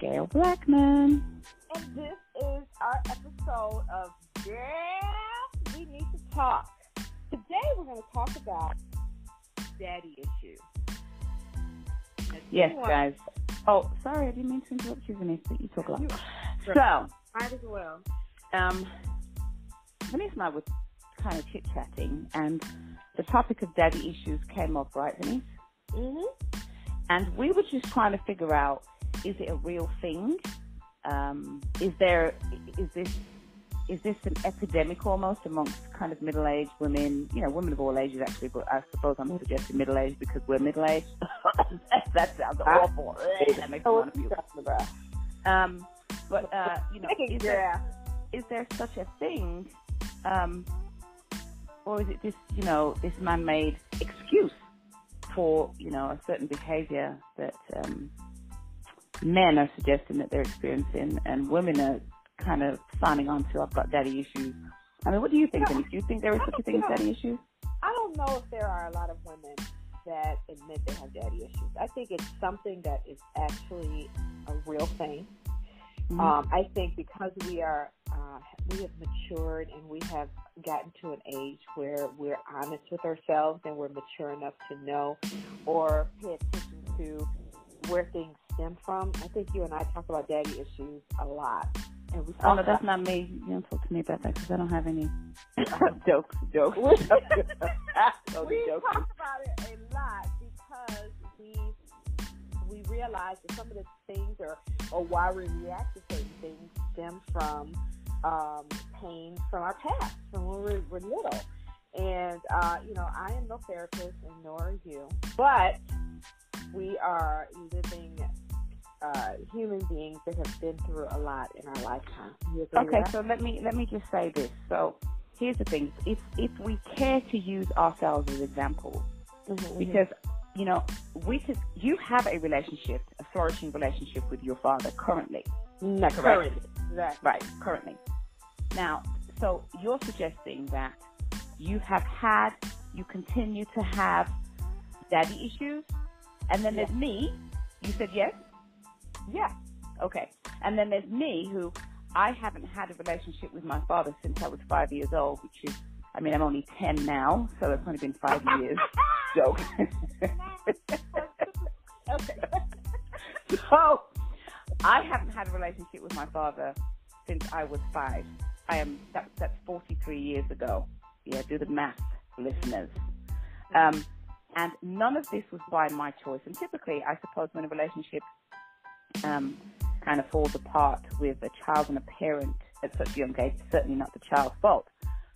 Gail Blackman. And this is our episode of Yeah, We Need to Talk. Today we're going to talk about daddy issues. Yes, guys. Oh, sorry, I didn't mean to interrupt you, Vanessa. You talk a lot. So, might as well. Um, Vanessa and I were kind of chit chatting, and the topic of daddy issues came up, right, Vanessa? Mm-hmm. And we were just trying to figure out: is it a real thing? Um, is there is this is this an epidemic almost amongst kind of middle aged women? You know, women of all ages actually, but I suppose I'm suggesting middle aged because we're middle aged. that sounds awful. that makes me want to puke. Um, but uh, you know, is there, is there such a thing, um, or is it just you know this man-made excuse for you know a certain behaviour that um, men are suggesting that they're experiencing, and women are kind of signing on to I've got daddy issues. I mean, what do you think, Denise? Do you think there is such a thing as daddy issues? I don't know if there are a lot of women that admit they have daddy issues. I think it's something that is actually a real thing. Mm-hmm. Um, I think because we are uh, we have matured and we have gotten to an age where we're honest with ourselves and we're mature enough to know or pay attention to where things stem from. I think you and I talk about daddy issues a lot. And we oh, no, that's not me. You don't talk to me about that because I don't have any jokes. Jokes. we talk about it a lot because we we realize that some of the things or or why we react to certain things stem from um, pain from our past, from when we were little. And uh, you know, I am no therapist, and nor are you, but we are living uh, human beings that have been through a lot in our lifetime. Okay, so let me let me just say this. So here's the thing: if if we care to use ourselves as examples, mm-hmm, because you know we could you have a relationship, a flourishing relationship with your father currently. Not correct. Currently. Right, currently. Now, so you're suggesting that you have had, you continue to have daddy issues, and then yes. there's me. You said yes. Yeah. Okay. And then there's me who I haven't had a relationship with my father since I was five years old, which is, I mean, I'm only 10 now, so it's only been five years. So, okay. so, I haven't had a relationship with my father since I was five. I am, that, that's 43 years ago. Yeah, do the math, listeners. Um, and none of this was by my choice. And typically, I suppose when a relationship um, kind of falls apart with a child and a parent at such a young age, certainly not the child's fault.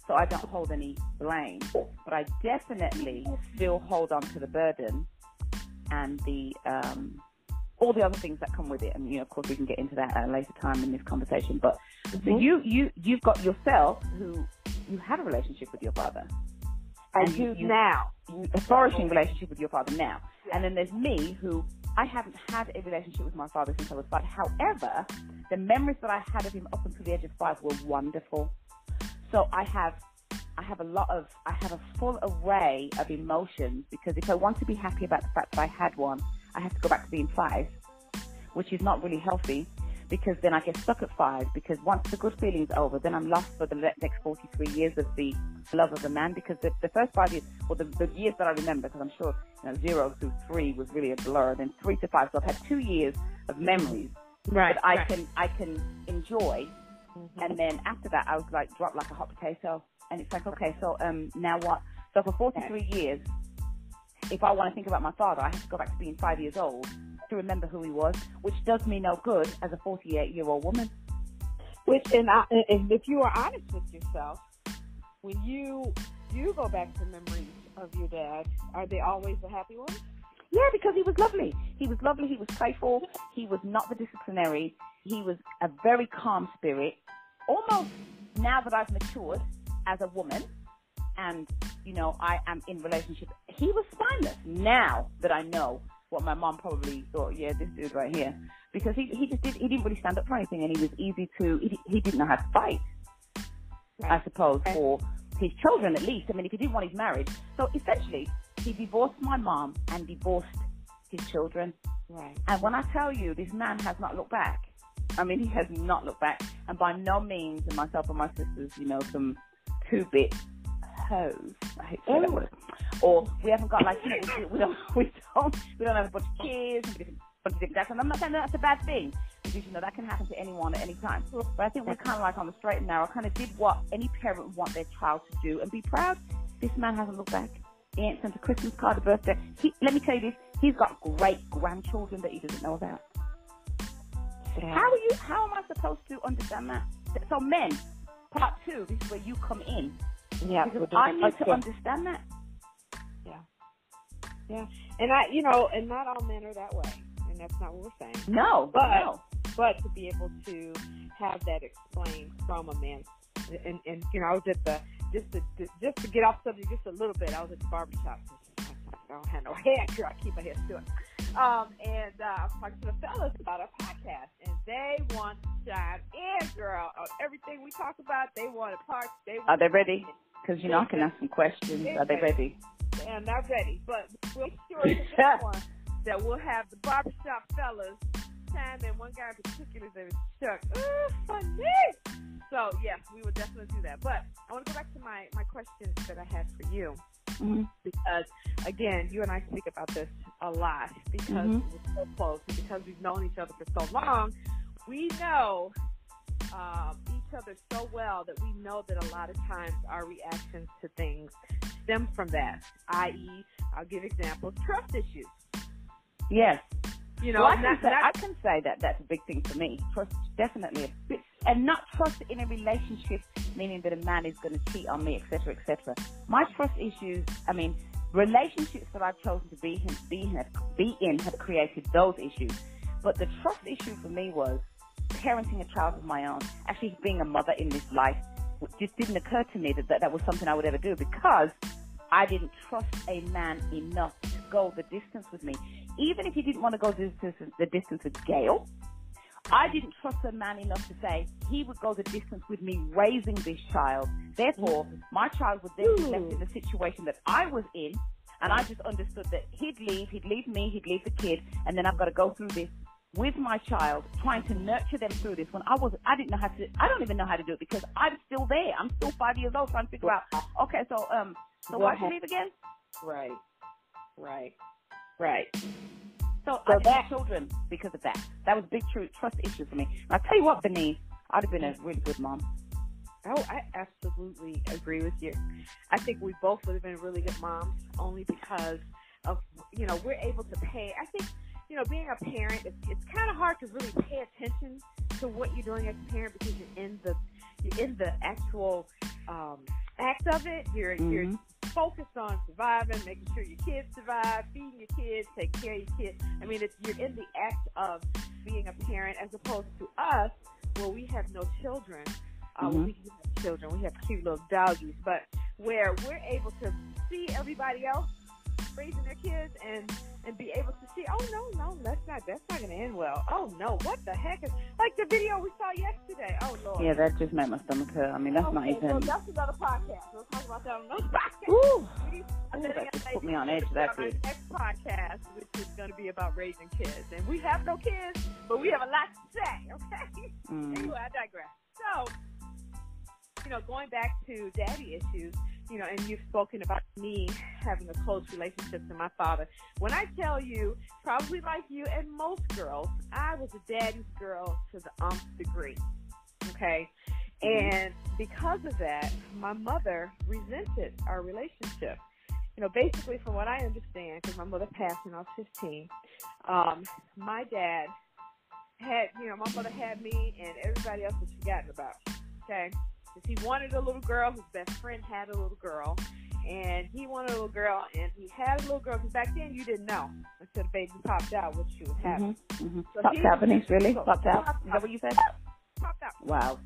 So I don't hold any blame, but I definitely still hold on to the burden and the um, all the other things that come with it. And you know, of course, we can get into that at a later time in this conversation. But mm-hmm. so you you you've got yourself who you have a relationship with your father. And, and you, you now a flourishing relationship with your father now. Yeah. And then there's me who I haven't had a relationship with my father since I was five. However, the memories that I had of him up until the age of five were wonderful. So I have I have a lot of I have a full array of emotions because if I want to be happy about the fact that I had one, I have to go back to being five, which is not really healthy because then I get stuck at five because once the good feeling's over, then I'm lost for the next 43 years of the love of the man because the, the first five years, or the, the years that I remember, because I'm sure you know, zero through three was really a blur, then three to five, so I've had two years of memories right, that I right. can I can enjoy, mm-hmm. and then after that I was like dropped like a hot potato, and it's like okay, so um now what? So for 43 years, if I want to think about my father, I have to go back to being five years old to remember who he was, which does me no good as a 48 year old woman. Which, and, I, and if you are honest with yourself, when you do go back to memories of your dad, are they always the happy ones? Yeah, because he was lovely. He was lovely. He was playful. He was not the disciplinary. He was a very calm spirit. Almost now that I've matured as a woman, and you know I am in relationship, he was spineless. Now that I know what my mom probably thought, yeah, this dude right here, because he he just did he didn't really stand up for anything, and he was easy to he, he didn't know how to fight. I suppose for his children at least. I mean, if he didn't want his marriage, so essentially he divorced my mom and divorced his children. Right. And when I tell you, this man has not looked back. I mean, he has not looked back. And by no means, and myself and my sisters, you know, some two-bit hoes. I hate that oh. word. Or we haven't got like, you know, we don't, we don't, we don't have a bunch of kids, and bunch of different and I'm not saying that's a bad thing because you know that can happen to anyone at any time. But I think we're kind of like on the straight and narrow, kind of did what any parent would want their child to do and be proud. This man hasn't looked back. He ain't sent a Christmas card, a birthday. He, let me tell you this: he's got great grandchildren that he doesn't know about. Yeah. How are you? How am I supposed to understand that? So men, part two. This is where you come in Yeah. because we're doing I need to understand that. Yeah, yeah. And I, you know, and not all men are that way, and that's not what we're saying. No, But- no. But to be able to have that explained from a man, and and you know, I was at the just to just to get off subject just a little bit. I was at the barbershop. I don't have no hair, girl. I keep my hair short. Um, and uh, I was talking to the fellas about our podcast, and they want to chime in, girl, on everything we talk about. They want to part. They want Are they ready? Because you know I can ask some questions. Are they ready? and not ready, but we'll be sure get one that we'll have the barbershop fellas chime in. One guy in particular is Chuck. Ooh, funny. So yes, we will definitely do that. But I want to go back to my my questions that I had for you Mhm. because again, you and I speak about this a lot because Mhm. we're so close and because we've known each other for so long. We know um, each other so well that we know that a lot of times our reactions to things stem from that. I.e., I'll give examples: trust issues. Yes. You know, well, I can, not, say, not- I can say that that's a big thing for me. Trust, definitely. A bit, and not trust in a relationship, meaning that a man is going to cheat on me, etc., etc. My trust issues, I mean, relationships that I've chosen to be in, be, in, be in have created those issues. But the trust issue for me was parenting a child of my own, actually being a mother in this life. It just didn't occur to me that, that that was something I would ever do because I didn't trust a man enough to go the distance with me. Even if he didn't want to go the distance, the distance with Gail, I didn't trust a man enough to say he would go the distance with me raising this child. Therefore, my child would then be left in the situation that I was in, and I just understood that he'd leave, he'd leave me, he'd leave the kid, and then I've got to go through this with my child, trying to nurture them through this. When I was, I didn't know how to. I don't even know how to do it because I'm still there. I'm still five years old, trying to figure out. Okay, so um, so why What did you leave again? right, right, right. So, So I that- children because of that. That was a big true trust issue for me. And I tell you what, Denise, I'd have been a really good mom. Oh, I absolutely agree with you. I think we both would have been really good moms only because of you know we're able to pay. I think you know being a parent it's, it's kind of hard to really pay attention to what you're doing as a parent because you're in the you're in the actual um, act of it. You're you're Mhm. Focused on surviving, making sure your kids survive, feeding your kids, take care of your kids. I mean, it's, you're in the act of being a parent as opposed to us, where we have no children. Uh, Mhm. we have children. We have cute little doggies, but where we're able to see everybody else raising their kids and and be able to see, oh no, no, that's not that's not going to end well. Oh no, what the heck is the video we saw yesterday? Oh lord. Yeah, that just made my stomach hurt. I mean, that's not Okay, so even. that's another podcast. We'll talk about that on another podcast. Ooh, Ooh, that just put me on edge we'll that have. Next podcast, which is going to be about raising kids, and we have no kids, but we have a lot to say. Okay. Mm. Anyway, I digress. So, you know, going back to daddy issues, you know, and you've spoken about me having a close relationship to my father. When I tell you, probably like you and most girls, I was a daddy's girl to the umph degree. Okay. Mhm. And because of that, my mother resented our relationship. You know, basically, from what I understand, because my mother passed when I was 15, um, my dad had, you know, my mother had me and everybody else was forgotten about. Okay? Because he wanted a little girl, his best friend had a little girl, and he wanted a little girl, and he had a little girl, because back then you didn't know until the baby popped out what she was having. Mhm. Mhm. So Popped out, Denise. Really? so- Popped out? Is that what you said? Popped out. Wow.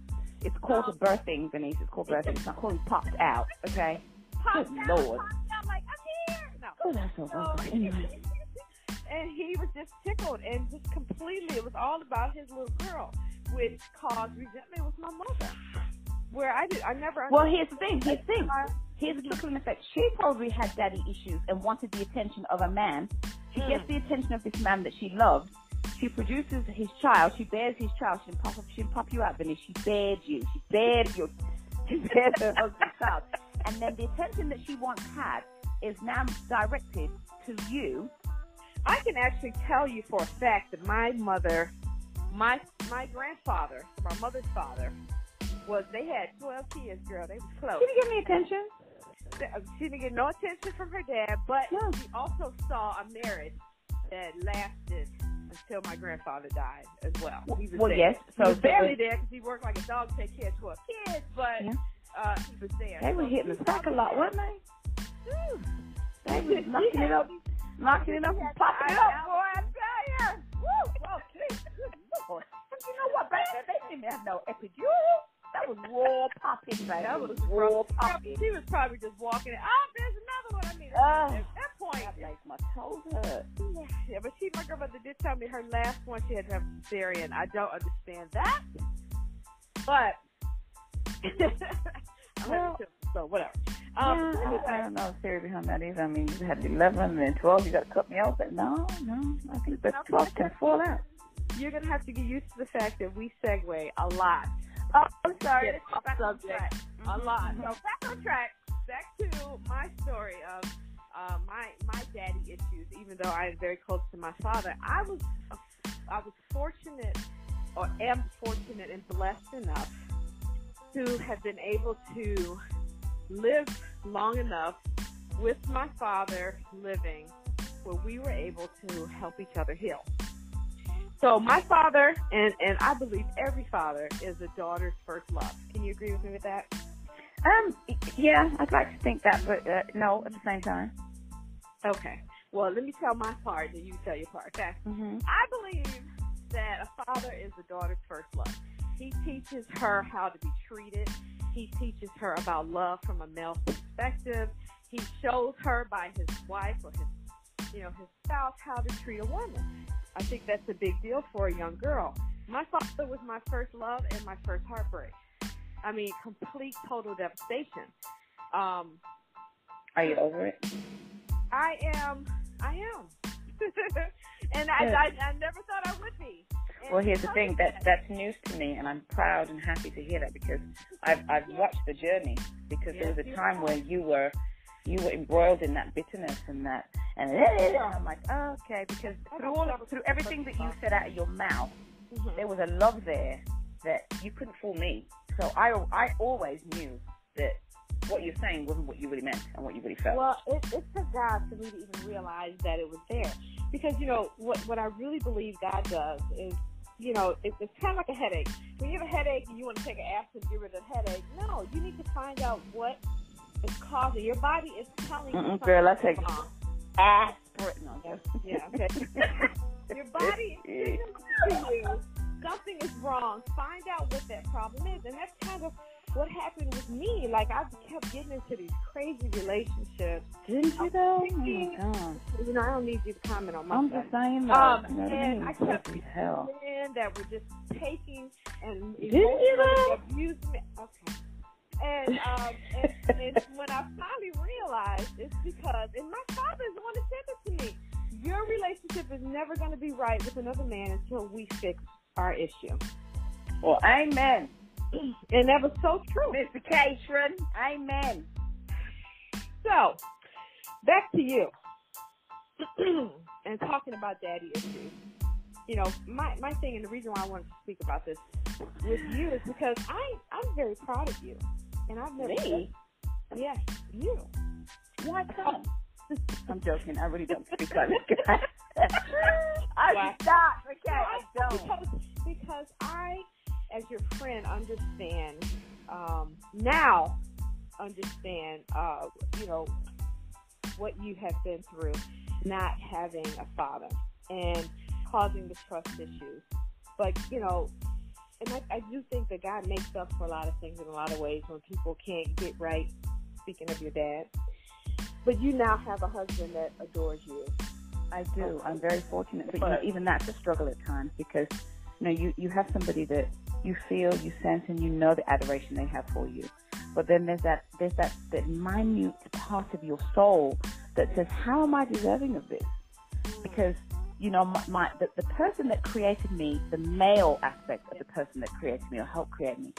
It's called a birthing, Denise. It's called birthing. It's not called popped out. Okay. Popped Good out. Lord. Popped out like, I'm here. No. Oh, that's so So, awful. Anyway. and he was just tickled and just completely, it was all about his little girl, which caused resentment with my mother. Where I did, I never. Well, here's the thing. Here's the thing. I- Here's the trickling effect. She probably had daddy issues and wanted the attention of a man She mm. gets the attention of this man that she loves. She produces his child. She bears his child. She didn't pop, she didn't pop you out, Vinny. She bared you. She bared your, she bared her husband's child. And then the attention that she once had is now directed to you. I can actually tell you for a fact that my mother, my my grandfather, my mother's father, was they had twelve kids, girl. They was close. She didn't give me attention. She didn't get no attention from her dad, but no. she also saw a marriage that lasted until my grandfather died as well. He was well, there. yes. So he was barely was... there because he worked like a dog to take care of 12 kids, but yeah. uh, he was there. They so were hitting the sack a lot, weren't they? Woo. They were knocking it up, knocking it up and popping it up, boy, I tell you. Woo, well, please, good Lord. And you know what, back then, they didn't have no epidural. That was raw popping, baby. That was raw popping. She was probably just walking. Oh, there's another one. I mean, uh, at that point, that makes my toes hurt. Yeah, but she, my grandmother did tell me her last one she had to have cesarean. I don't understand that, but well, so whatever. Um, yeah, anyway. I don't know the theory behind that either. I mean, you had 11 and then 12, you got to cut me off. But no, no, I think the 12 can fall out. You're going to have to get used to the fact that we segue a lot. Oh, I'm sorry. Get off subject mm-hmm. a lot. So back on track. Back to my story of uh, my my daddy issues. Even though I am very close to my father, I was I was fortunate, or am fortunate and blessed enough to have been able to live long enough with my father living where we were able to help each other heal. So my father, and, and I believe every father, is a daughter's first love. Can you agree with me with that? Um, yeah, I'd like to think that, but uh, no, at the same time. Okay. Well, let me tell my part, and you tell your part. Okay. Mm-hmm. I believe that a father is a daughter's first love. He teaches her how to be treated. He teaches her about love from a male perspective. He shows her by his wife or his, you know, his spouse how to treat a woman. I think that's a big deal for a young girl. My father was my first love and my first heartbreak. I mean, complete, total devastation. Um, Are you over it? I am. I am. and I, I, I never thought I would be. Well, here's the thing that that's news to me, and I'm proud and happy to hear that because I've I've watched the journey because yes, there was a time where you were you were embroiled in that bitterness and that and I'm like oh, okay because through all through everything that you said out of your mouth, mm-hmm. there was a love there that you couldn't fool me. So I I always knew that what you're saying wasn't what you really meant and what you really felt. Well, it, it took God for me to even realize that it was there because you know what what I really believe God does is you know, it, it's kind of like a headache. When you have a headache and you want to take an aspirin to get rid of the headache, no, you need to find out what is causing. Your body is telling Mm-mm, you girl, I take aspirin. No, yeah, okay. Your body is telling you something is wrong. Find out what that problem is, and that's kind of what happened with me. Like I kept getting into these crazy relationships. Didn't you though? Thinking, oh you know, I don't need you to comment on my. I'm just saying Um, and I kept men that were just taking and Didn't you though? abusing me. Okay. And, um, and, and when I finally realized, it's because, and my father is the one that said this to me. Your relationship is never going to be right with another man until we fix our issue. Well, amen. And that was so true. Mr. Catron, amen. So, back to you. and talking about daddy issues. You know, my, my thing and the reason why I wanted to speak about this with you is because I I'm very proud of you. And I've never Me? Yes, you. Why come? I'm joking. I really don't speak like this guy. I wow. stop. Okay, I don't. Because, because I as your friend, understand um, now. Understand, uh, you know, what you have been through, not having a father and causing the trust issues. But you know, and I, I do think that God makes up for a lot of things in a lot of ways when people can't get right. Speaking of your dad, but you now have a husband that adores you. I do. Oh. I'm very fortunate, but, but you know, even that's a struggle at times because you know you you have somebody that you feel, you sense, and you know the adoration they have for you. But then there's that there's that, that minute part of your soul that says, How am I deserving of this? because you know my, my the, the person that created me, the male aspect of the person that created me or helped create me,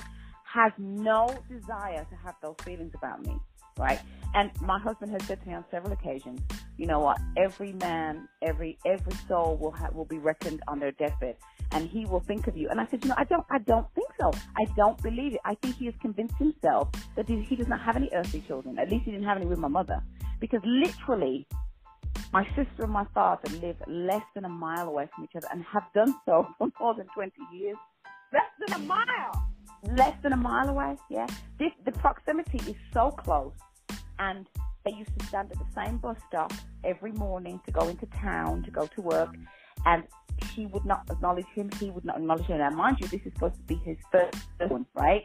has no desire to have those feelings about me, right? And my husband has said to me on several occasions, you know what? Every man, every every soul will have will be reckoned on their deathbed, and he will think of you. And I said, you know, I don't, I don't think so. I don't believe it. I think he has convinced himself that he does not have any earthly children. At least he didn't have any with my mother, because literally, my sister and my father live less than a mile away from each other and have done so for more than 20 years. Less than a mile. Less than a mile away, yeah. This, the proximity is so close and they used to stand at the same bus stop every morning to go into town, to go to work, and she would not acknowledge him, he would not acknowledge her. Now, mind you, this is supposed to be his first one, right?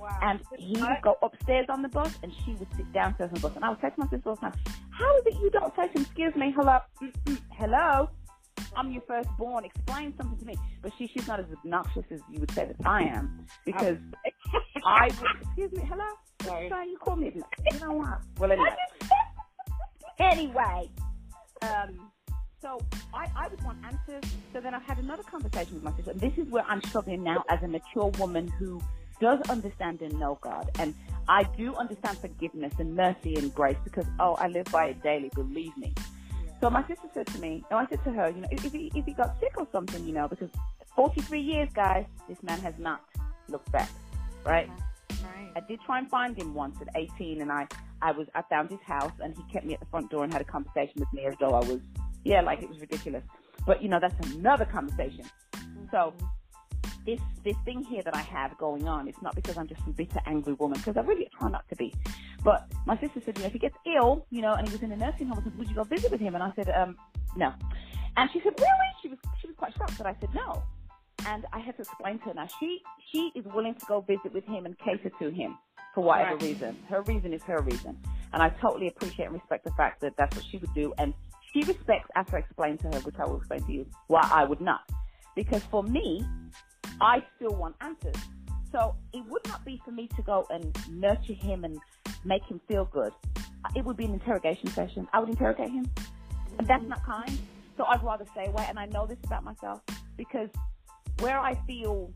Wow. And he would go upstairs on the bus, and she would sit downstairs on the bus. And I would to my sister all the time, "How is it you don't to him, excuse me, hello, Mm-mm, hello, I'm your firstborn. Explain something to me." But she, she's not as obnoxious as you would say that I am, because I would, excuse me, hello. Sorry. Sorry, you call me. You know what? Well, anyway. anyway, um, so I, I would want answers. So then I've had another conversation with my sister, and this is where I'm struggling now as a mature woman who does understand and know God, and I do understand forgiveness and mercy and grace because oh, I live by it daily. Believe me. So my sister said to me, no, I said to her, you know, if, if he if he got sick or something, you know, because 43 years, guys, this man has not looked back, right? Right. I did try and find him once at 18, and I, I was, I found his house, and he kept me at the front door and had a conversation with me as though I was, yeah, like it was ridiculous. But you know, that's another conversation. So mm-hmm. This, this thing here that I have going on, it's not because I'm just a bitter, angry woman, because I really try not to be. But my sister said, you know, if he gets ill, you know, and he was in a nursing home, I said, would you go visit with him? And I said, um, no. And she said, really? She was, she was quite shocked that I said no and I had to explain to her now she she is willing to go visit with him and cater to him for whatever Right. reason. Her reason is her reason, and I totally appreciate and respect the fact that that's what she would do, and she respects after I explained to her, which I will explain to you, why I would not, because for me, I still want answers. So it would not be for me to go and nurture him and make him feel good. It would be an interrogation session. I would interrogate him, and that's not kind. So I'd rather stay away. And I know this about myself because where I feel,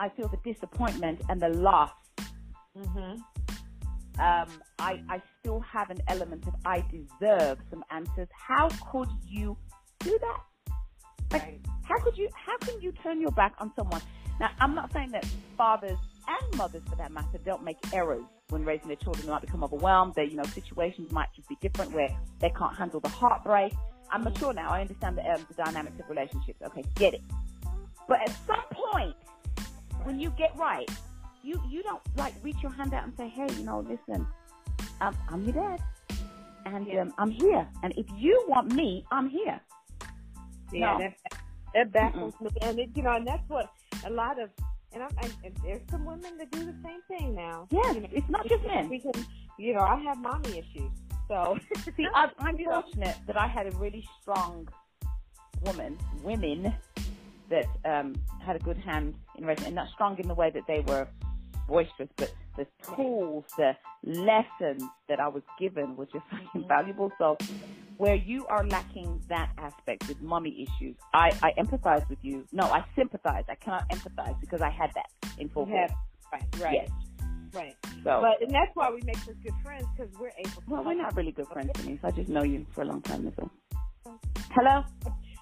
I feel the disappointment and the loss. Mm-hmm. Um, I I still have an element of I deserve some answers. How could you do that? Like, Right. How could you? How can you turn your back on someone? Now, I'm not saying that fathers and mothers, for that matter, don't make errors when raising their children. They might become overwhelmed. Their, you know, situations might just be different where they can't handle the heartbreak. I'm mature now. I understand the, um, the dynamics of relationships. Okay, get it. But at some point, when you get right, you you don't like reach your hand out and say, "Hey, you know, listen, I'm, I'm your dad, and Yeah. um, I'm here. And if you want me, I'm here." Yeah, No. that that baffles me, and it, you know, and that's what a lot of, and I'm, and, and there's some women that do the same thing now. Yes, you know, it's not just men. We can, you know, I have mommy issues, so See, I, I'm fortunate that I had a really strong woman, women that um, had a good hand in raising, and not strong in the way that they were boisterous, but the tools, the lessons that I was given were just Mm-hmm. invaluable. So, where you are lacking that aspect with mommy issues, I, I empathize with you. No, I sympathize. I cannot empathize because I had that in full have- right, right, Yes. right. So, But and that's why we make such good friends because we're able. To well, we're not really good friends to me, so I just know you for a long time. All. Hello.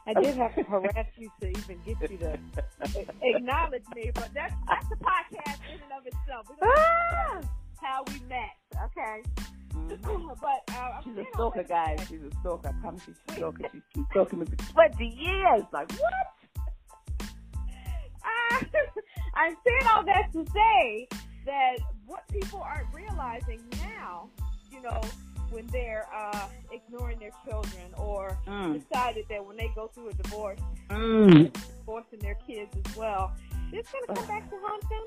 I did have to harass you to even get you to acknowledge me, but that's that's a podcast in and of itself. Ah! How we met, okay? Mhm. but uh, I'm She's a stalker, guys. She's a stalker. I promise you, she's a stalker. She's been stalking me for 20 years. Like, what? Ah, I'm saying all that to say that what people aren't realizing now, you know, when they're uh, ignoring their children or Mm. decided that when they go through a divorce, Mm. divorcing their kids as well, it's going to come back to haunt them.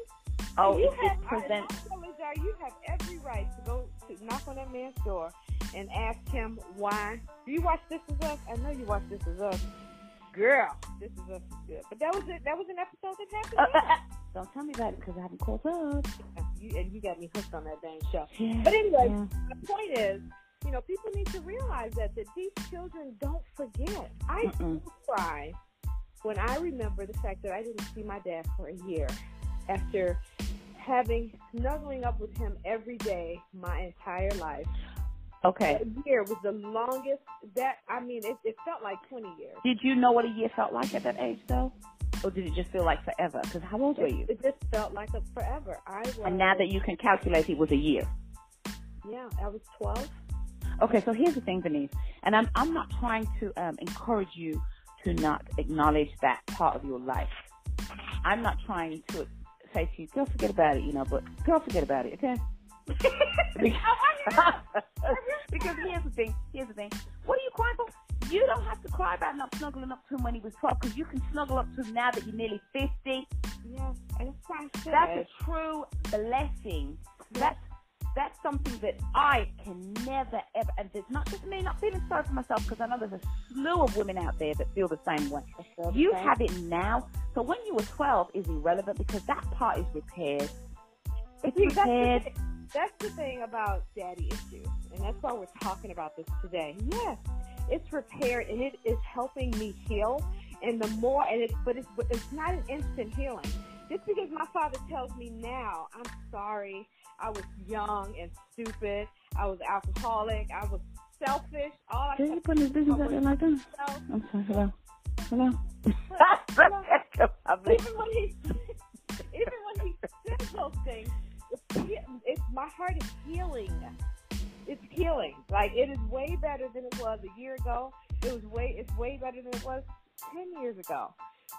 Oh, you it, have, presents. I you have every right to go to knock on that man's door and ask him why. Do you watch This Is Us? I know you watch This Is Us. Girl, This Is Us is good. But that was it. That was an episode that happened. Uh, uh, uh, don't tell me about it because I haven't caught up. You, and you got me hooked on that dang show. Yeah, But anyway, yeah. the point is, you know, people need to realize that that these children don't forget. I Mm-mm. cry when I remember the fact that I didn't see my dad for a year after having snuggling up with him every day my entire life. Okay. A year was the longest that I mean it, it felt like 20 years. Did you know what a year felt like at that age, though? Or did it just feel like forever? Because how old were you? It, it just felt like a forever. I was And now that you can calculate, it was a year. yeah, I was 12. Okay, so here's the thing, Denise, and I'm I'm not trying to um, encourage you to not acknowledge that part of your life. I'm not trying to say to you, girl, forget about it, you know, but girl, forget about it, okay? because here's the thing, here's the thing. What are you crying for? You don't have to cry about not snuggling up to him when he was 12, because you can snuggle up to him now that you're nearly 50. Yes, and it's That's a true blessing. That's that's something that I can never ever. And it's not just me not feeling sorry for myself because I know there's a slew of women out there that feel the same way. the You same. have it now. So when you were 12 is irrelevant because that part is repaired. It's See, that's the repaired. thing- That's the thing about daddy issues, and that's why we're talking about this today. Yes, it's repaired, and it is helping me heal. And the more, and it, but it's but it's not an instant healing. Just because my father tells me now, I'm sorry, I was young and stupid, I was alcoholic, I was selfish. All I Did you put his business out there like that? myself. I'm sorry. Hello. Hello. even when he even when he says those things, it's, it's my heart is healing. It's healing. Like it is way better than it was a year ago. It was way it's way better than it was ten years ago.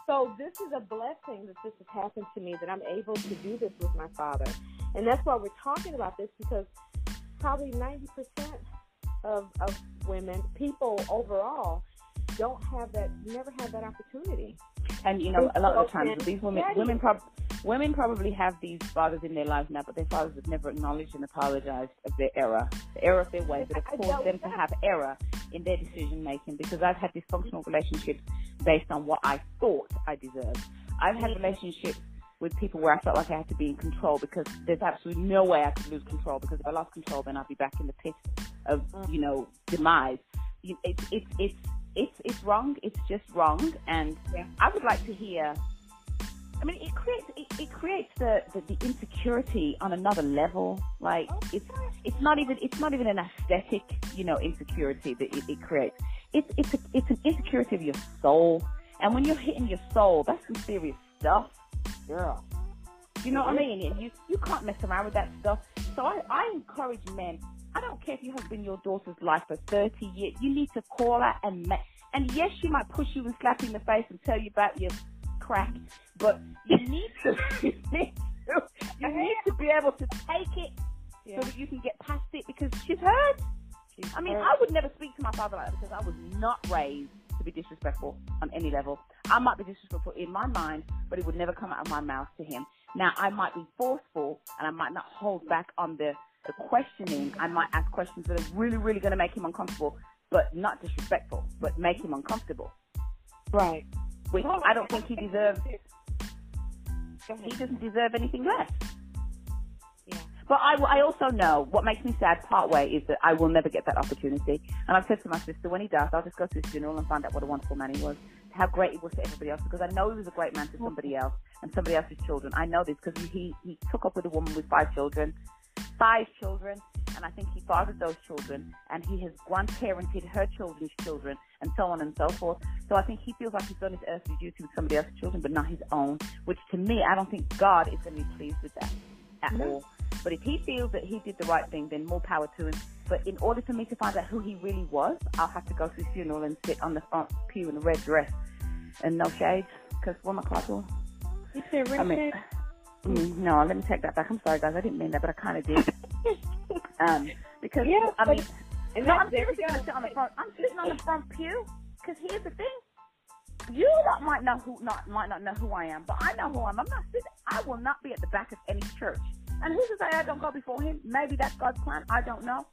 So this is a blessing that this has happened to me that I'm able to do this with my father, and that's why we're talking about this because probably ninety percent of of women, people overall, don't have that, never have that opportunity. And you know, a lot of times these women, daddy- women, prob- women probably have these fathers in their lives now, but their fathers have never acknowledged and apologized of their error, the error of their ways that have caused them to have error in their decision making. Because I've had dysfunctional relationships based on what I thought I deserved. I've had Mhm. relationships with people where I felt like I had to be in control because there's absolutely no way I could lose control because if I lost control, then I'd be back in the pit of Mm. you know demise. It's it's it's it's it's wrong. It's just wrong, and Yeah. I would like to hear. I mean, it creates it, it creates the, the the insecurity on another level. Like Oh, it's it's not even it's not even an aesthetic, you know, insecurity that it, it creates. It's it's a, it's an insecurity of your soul, and when you're hitting your soul, that's some serious stuff, girl. You know what I mm-hmm. mean? And you you can't mess around with that stuff. So I I encourage men. I don't care if you have been your daughter's life for 30 years. You need to call her and ma- and yes, she might push you and slap you in the face and tell you about your crack, but you need to you need to, you need to be able to take it Yeah. so that you can get past it because she's hurt. I mean. Uh, I would never speak to my father like that because I was not raised to be disrespectful on any level. I might be disrespectful in my mind, but it would never come out of my mouth to him. Now, I might be forceful and I might not hold back on the, the questioning. I might ask questions that are really, really going to make him uncomfortable, but not disrespectful, but make him uncomfortable, right. which I don't think he deserves. He doesn't deserve anything less. But I, I also know what makes me sad part way is that I will never get that opportunity. And I've said to my sister, when he does, I'll just go to his funeral and find out what a wonderful man he was, how great he was to everybody else, because I know he was a great man to somebody else and somebody else's children. I know this because he, he took up with a woman with five children, five children, and I think he fathered those children, and he has grandparented her children's children, and so on and so forth. So I think he feels like he's done his earthly duty with somebody else's children, but not his own, which to me, I don't think God is going to be pleased with that at No. all. But if he feels that he did the right thing, then more power to him. But in order for me to find out who he really was, I'll have to go to his funeral and sit on the front pew in a red dress and no shades. Because what am I called for? You said I mean, mm, no, let me take that back. I'm sorry, guys. I didn't mean that, but I kind of did. um, because Yeah, I mean, and no, I'm seriously gonna sit on the front. I'm sitting on the front pew. Because here's the thing: you lot might know who not might not know who I am, but I know who I am. I'm not sitting. I will not be at the back of any church. And who's to say I don't go before him? Maybe that's God's plan. I don't know.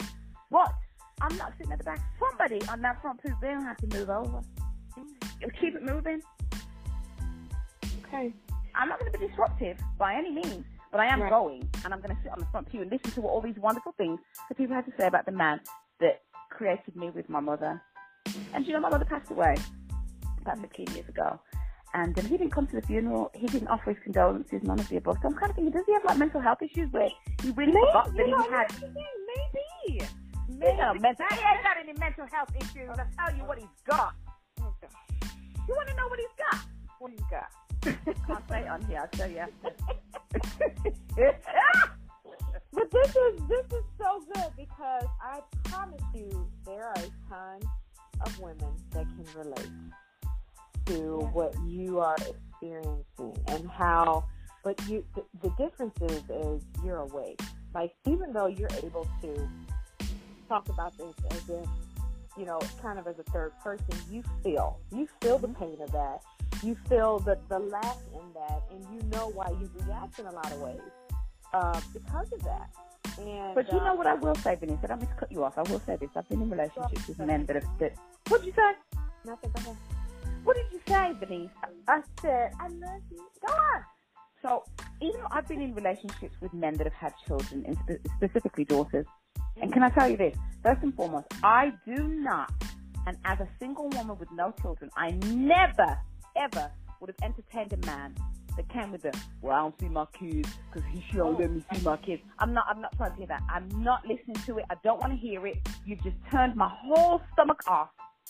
But I'm not sitting at the back. Somebody on that front pew, they don't have to move over. You keep it moving. Okay. I'm not going to be disruptive by any means, but I am Right. going, and I'm going to sit on the front pew and listen to what all these wonderful things that people have to say about the man that created me with my mother. And you know, my mother passed away about mm. 15 years ago. And um, he didn't come to the funeral. He didn't offer his condolences, none of the above. So I'm kind of thinking, does he have like mental health issues where he really maybe, forgot that he know, had? Maybe. Maybe. You know, mental, he ain't got any mental health issues. I'll tell you what he's got. Oh, God. You want to know what he's got? What he's got? I'll say on here. I'll tell you after. but this is this is so good because I promise you there are a ton of women that can relate to what you are experiencing and how but you the, the difference is is you're awake like even though you're able to talk about this as if you know kind of as a third person you feel you feel the pain of that you feel the the lack in that and you know why you react in a lot of ways uh, because of that and, but you uh, know what I will say, Vanessa? I don't mean to cut you off. I will say this. I've been in relationships with men that have. That, what did you say? nothing go ahead. What did you say, Vanessa? I said I love you go on So, even though I've been in relationships with men that have had children, and spe- specifically daughters, and can I tell you this? First and foremost, I do not, and as a single woman with no children, I never, ever would have entertained a man that came with the, well, I don't see my kids because he sure let me see my kids. I'm not, I'm not trying to hear that. I'm not listening to it. I don't want to hear it. You've just turned my whole stomach off,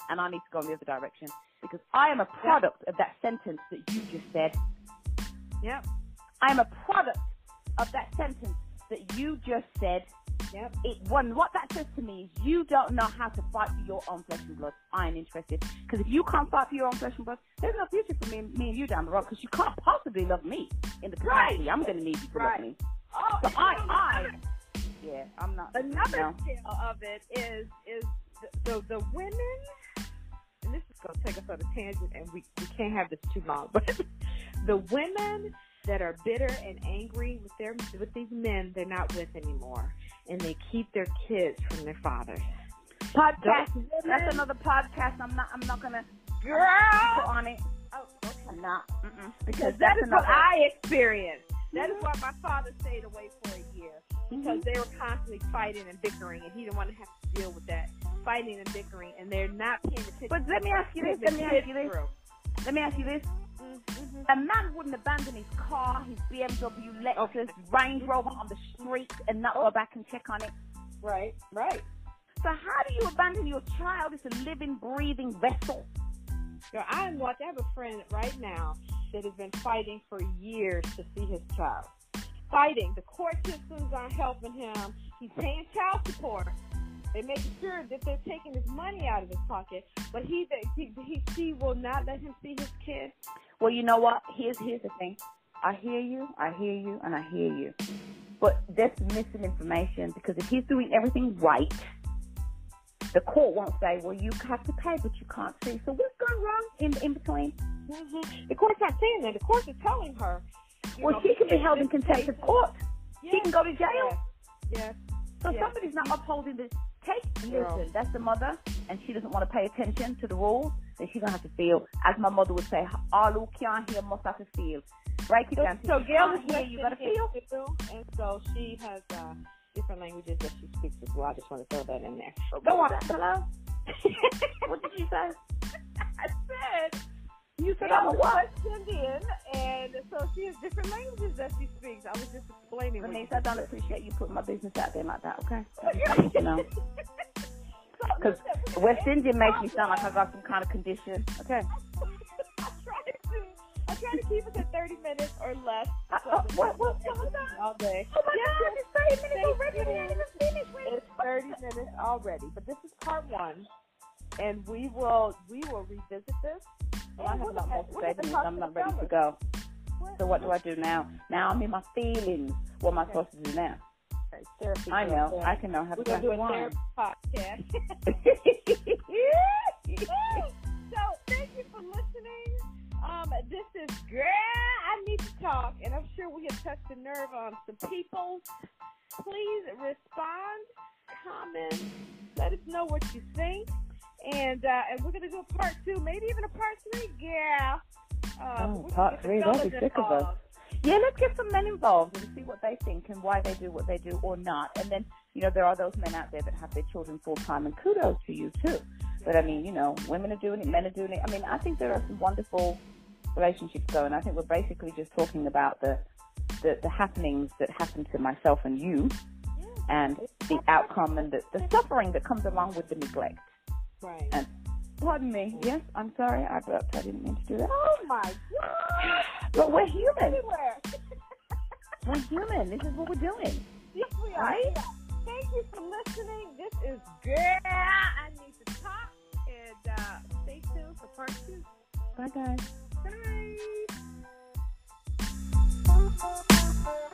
and I need to go in the other direction because I am a product of that sentence that you just said. Yep. I am a product of that sentence that you just said. Yep. It one what that says to me is you don't know how to fight for your own flesh and blood. I am interested because if you can't fight for your own flesh and blood, there's no future for me, me and you down the road because you can't possibly love me in the capacity I'm going to need you to Right. love me. Oh, So I, I, yeah, I'm not. Another no. scale of it is is the, the the women, and this is going to take us on a tangent, and we we can't have this too long. But the women that are bitter and angry with their with these men they're not with anymore, and they keep their kids from their fathers. Podcast. Those That's another podcast. I'm not. I'm not gonna Girl, on it. oh, okay. I'm not. Mm-mm, because that's is what. I experienced. That is why my father stayed away for a year because Mhm. they were constantly fighting and bickering, and he didn't want to have to deal with that fighting and bickering, and they're not paying attention. But let me ask you this. Let me ask you this. Let me ask you this. A man wouldn't abandon his car, his BMW, Lexus, Range Rover on the street and not go oh. back and check on it. Right, right. So how do you abandon your child? It's a living, breathing vessel. Girl, I am watching. I have a friend right now that has been fighting for years to see his child. Fighting. The court systems aren't helping him. He's paying child support. They're making sure that they're taking his money out of his pocket, but he, he, he she will not let him see his kid. Well, you know what? Here's here's the thing. I hear you, I hear you, and I hear you. But that's missing information because if he's doing everything right, the court won't say, "Well, you have to pay, but you can't see." So what's going wrong in in between? Mm-hmm. The court's not saying that. The court is telling her. Well, know, she can be held in contempt of court. Yes, She can go to jail. Yes. yes. So Yeah. somebody's not upholding the take. Girl. Listen, that's the mother, and she doesn't want to pay attention to the rules. Then she's gonna have to feel, as my mother would say, all who can't hear must have to feel. It So, so Gail is here, you gotta feel. Too, and so she has uh, different languages that she speaks as well. I just want to throw that in there. Go on, hello. what did you say? I said You said I'm a what? West Indian, and so she has different languages that she speaks. I was just explaining. Denise, I don't appreciate you putting my business out there like that, okay? You know, because West Indian makes me sound like I got some kind of condition, okay? I try to. I keep it to 30 minutes or less. Uh, so uh, what, what, we what, all day. Oh my Yes, God, it's 30 minutes already. We you. ain't even finished. It's 30 minutes already, but this is part one, and we will we will revisit this. Well, I have a lot more to say, gonna I'm not ready to go. So what do I do now? Now I'm in my feelings. What am I supposed to do now? Therapy I know. therapy. I can know. Have We're a glass of a wine. podcast. so thank you for listening. Um, this is girl. I need to talk, and I'm sure we have touched a nerve on some people. Please respond, comment, let us know what you think, and uh, and we're gonna do a part two, maybe even a part three, Yeah. Uh, Oh, part three, they'll be sick of us. yeah, let's get some men involved and see what they think and why they do what they do or not. And then, you know, there are those men out there that have their children full time, and kudos to you too. But I mean, you know, women are doing it, men are doing it. I mean, I think there are some wonderful relationships going. I think we're basically just talking about the the, the happenings that happen to myself and you, and the outcome and the, the suffering that comes along with the neglect. Right. And pardon me. Yes, I'm sorry. I, I didn't mean to do that. Oh my God! But we're human. We're human. This is what we're doing. Yes, we are. Right? Yeah. Thank you for listening. This is good. I need to talk. And uh, stay tuned for part two. Bye, guys. Bye.